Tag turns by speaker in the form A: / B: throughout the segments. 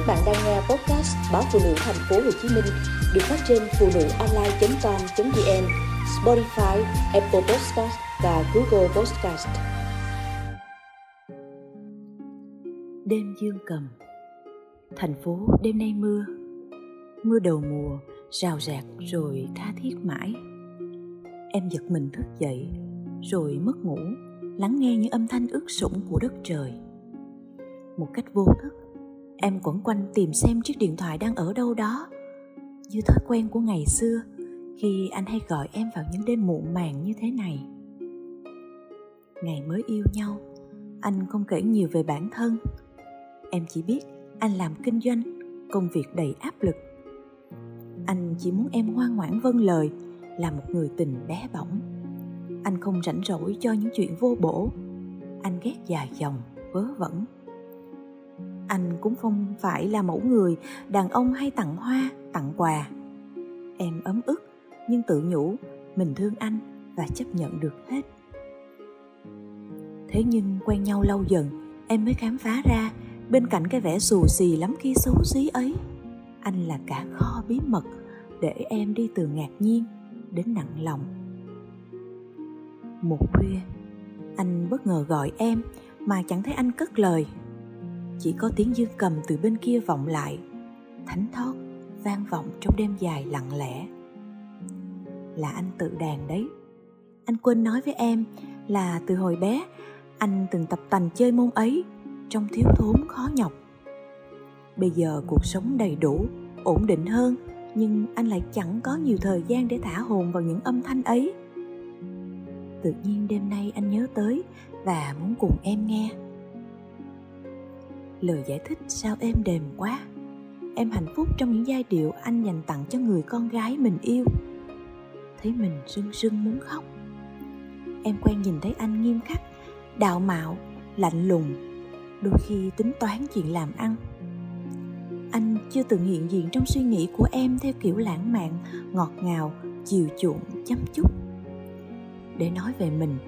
A: Các bạn đang nghe podcast báo phụ nữ thành phố Hồ Chí Minh được phát trên phụ nữ online.com.vn, Spotify, Apple Podcast và Google Podcast. Đêm dương cầm. Thành phố đêm nay mưa. Mưa đầu mùa, rào rạc rồi tha thiết mãi. Em giật mình thức dậy Rồi mất ngủ Lắng nghe những âm thanh ướt sũng của đất trời. Một cách vô thức Em quẩn quanh tìm xem chiếc điện thoại đang ở đâu đó. Như thói quen của ngày xưa Khi anh hay gọi em vào những đêm muộn màng như thế này. Ngày mới yêu nhau Anh không kể nhiều về bản thân. Em chỉ biết anh làm kinh doanh Công việc đầy áp lực. Anh chỉ muốn em ngoan ngoãn vâng lời Là một người tình bé bỏng. Anh không rảnh rỗi cho những chuyện vô bổ. Anh ghét dài dòng, vớ vẩn anh cũng không phải là mẫu người, đàn ông hay tặng hoa, tặng quà. Em ấm ức, nhưng tự nhủ, mình thương anh và chấp nhận được hết. Thế nhưng quen nhau lâu dần, em mới khám phá ra bên cạnh cái vẻ xù xì lắm khi xấu xí ấy. Anh là cả kho bí mật, để em đi từ ngạc nhiên đến nặng lòng. Một khuya, anh bất ngờ gọi em mà chẳng thấy anh cất lời chỉ có tiếng dương cầm từ bên kia vọng lại, thánh thót vang vọng trong đêm dài lặng lẽ. Là anh tự đàn đấy. Anh quên nói với em là từ hồi bé, anh từng tập tành chơi môn ấy trong thiếu thốn khó nhọc. Bây giờ cuộc sống đầy đủ, ổn định hơn, nhưng anh lại chẳng có nhiều thời gian để thả hồn vào những âm thanh ấy. Tự nhiên đêm nay anh nhớ tới và muốn cùng em nghe lời giải thích sao êm đềm quá. Em hạnh phúc trong những giai điệu anh dành tặng cho người con gái mình yêu. Thấy mình rưng rưng muốn khóc. Em quen nhìn thấy anh nghiêm khắc, đạo mạo, lạnh lùng, đôi khi tính toán chuyện làm ăn. Anh chưa từng hiện diện trong suy nghĩ của em theo kiểu lãng mạn, ngọt ngào, chiều chuộng, chăm chút. Để nói về mình,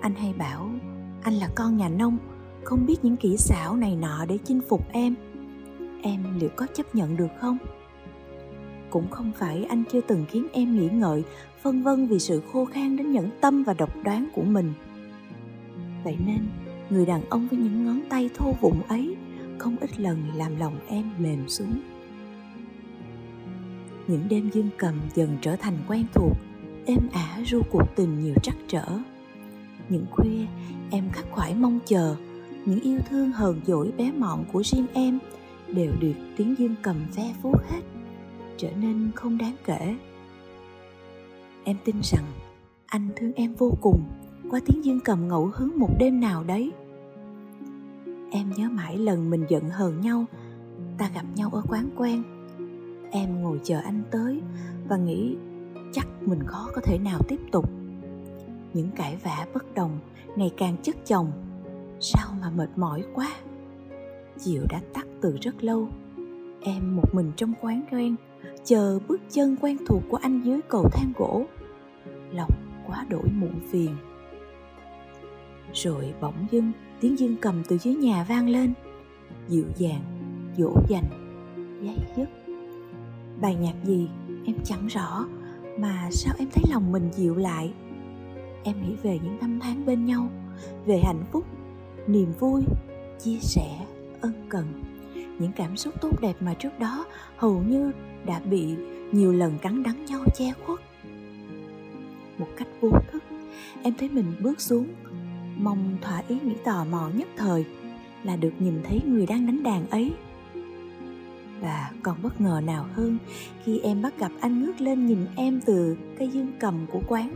A: anh hay bảo, anh là con nhà nông không biết những kỹ xảo này nọ để chinh phục em. Em liệu có chấp nhận được không? Cũng không phải anh chưa từng khiến em nghĩ ngợi, phân vân vì sự khô khan đến nhẫn tâm và độc đoán của mình. Vậy nên, người đàn ông với những ngón tay thô vụng ấy không ít lần làm lòng em mềm xuống. Những đêm dương cầm dần trở thành quen thuộc, êm ả ru cuộc tình nhiều trắc trở. Những khuya, em khắc khoải mong chờ những yêu thương hờn dỗi bé mọn của riêng em đều được tiếng dương cầm ve vuốt hết, trở nên không đáng kể. Em tin rằng anh thương em vô cùng qua tiếng dương cầm ngẫu hứng một đêm nào đấy. Em nhớ mãi lần mình giận hờn nhau, ta gặp nhau ở quán quen. Em ngồi chờ anh tới và nghĩ chắc mình khó có thể nào tiếp tục. Những cãi vã bất đồng ngày càng chất chồng sao mà mệt mỏi quá? Chiều đã tắt từ rất lâu. Em một mình trong quán quen chờ bước chân quen thuộc của anh dưới cầu thang gỗ. Lòng quá đổi muộn phiền. Rồi bỗng dưng, tiếng dương cầm từ dưới nhà vang lên. Dịu dàng, dỗ dành, dây dứt. Bài nhạc gì? Em chẳng rõ. Mà sao em thấy lòng mình dịu lại? Em nghĩ về những năm tháng bên nhau, về hạnh phúc niềm vui, chia sẻ, ân cần. Những cảm xúc tốt đẹp mà trước đó hầu như đã bị nhiều lần cắn đắng nhau che khuất. Một cách vô thức, em thấy mình bước xuống, mong thỏa ý nghĩ tò mò nhất thời là được nhìn thấy người đang đánh đàn ấy. Và còn bất ngờ nào hơn khi em bắt gặp anh ngước lên nhìn em từ cây dương cầm của quán.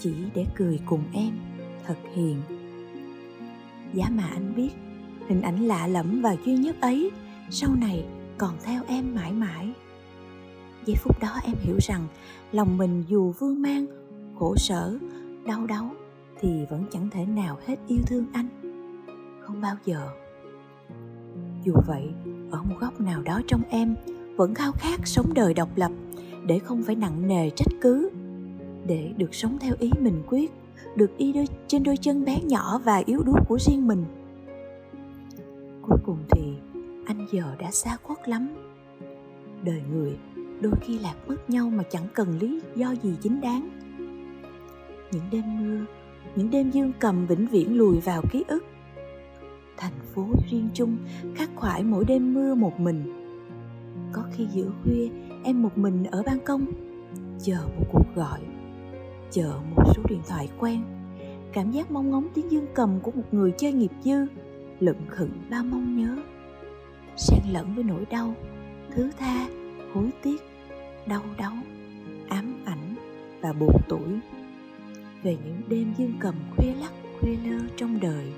A: Chỉ để cười cùng em, thật hiền giá mà anh biết, hình ảnh lạ lẫm và duy nhất ấy, sau này còn theo em mãi mãi. Giây phút đó em hiểu rằng lòng mình dù vương mang, khổ sở, đau đớn thì vẫn chẳng thể nào hết yêu thương anh. Không bao giờ. Dù vậy, ở một góc nào đó trong em vẫn khao khát sống đời độc lập để không phải nặng nề trách cứ, để được sống theo ý mình quyết được đi đôi, trên đôi chân bé nhỏ và yếu đuối của riêng mình. Cuối cùng thì anh giờ đã xa khuất lắm. Đời người đôi khi lạc mất nhau mà chẳng cần lý do gì chính đáng. Những đêm mưa những đêm dương cầm vĩnh viễn lùi vào ký ức. Thành phố riêng chung khắc khoải mỗi đêm mưa một mình. Có khi giữa khuya em một mình ở ban công chờ một cuộc gọi chờ một số điện thoại quen. Cảm giác mong ngóng tiếng dương cầm của một người chơi nghiệp dư lận khựng bao mong nhớ. Xen lẫn với nỗi đau, thứ tha, hối tiếc, đau đớn ám ảnh và buồn tuổi về những đêm dương cầm khuya lắc, khuya lơ trong đời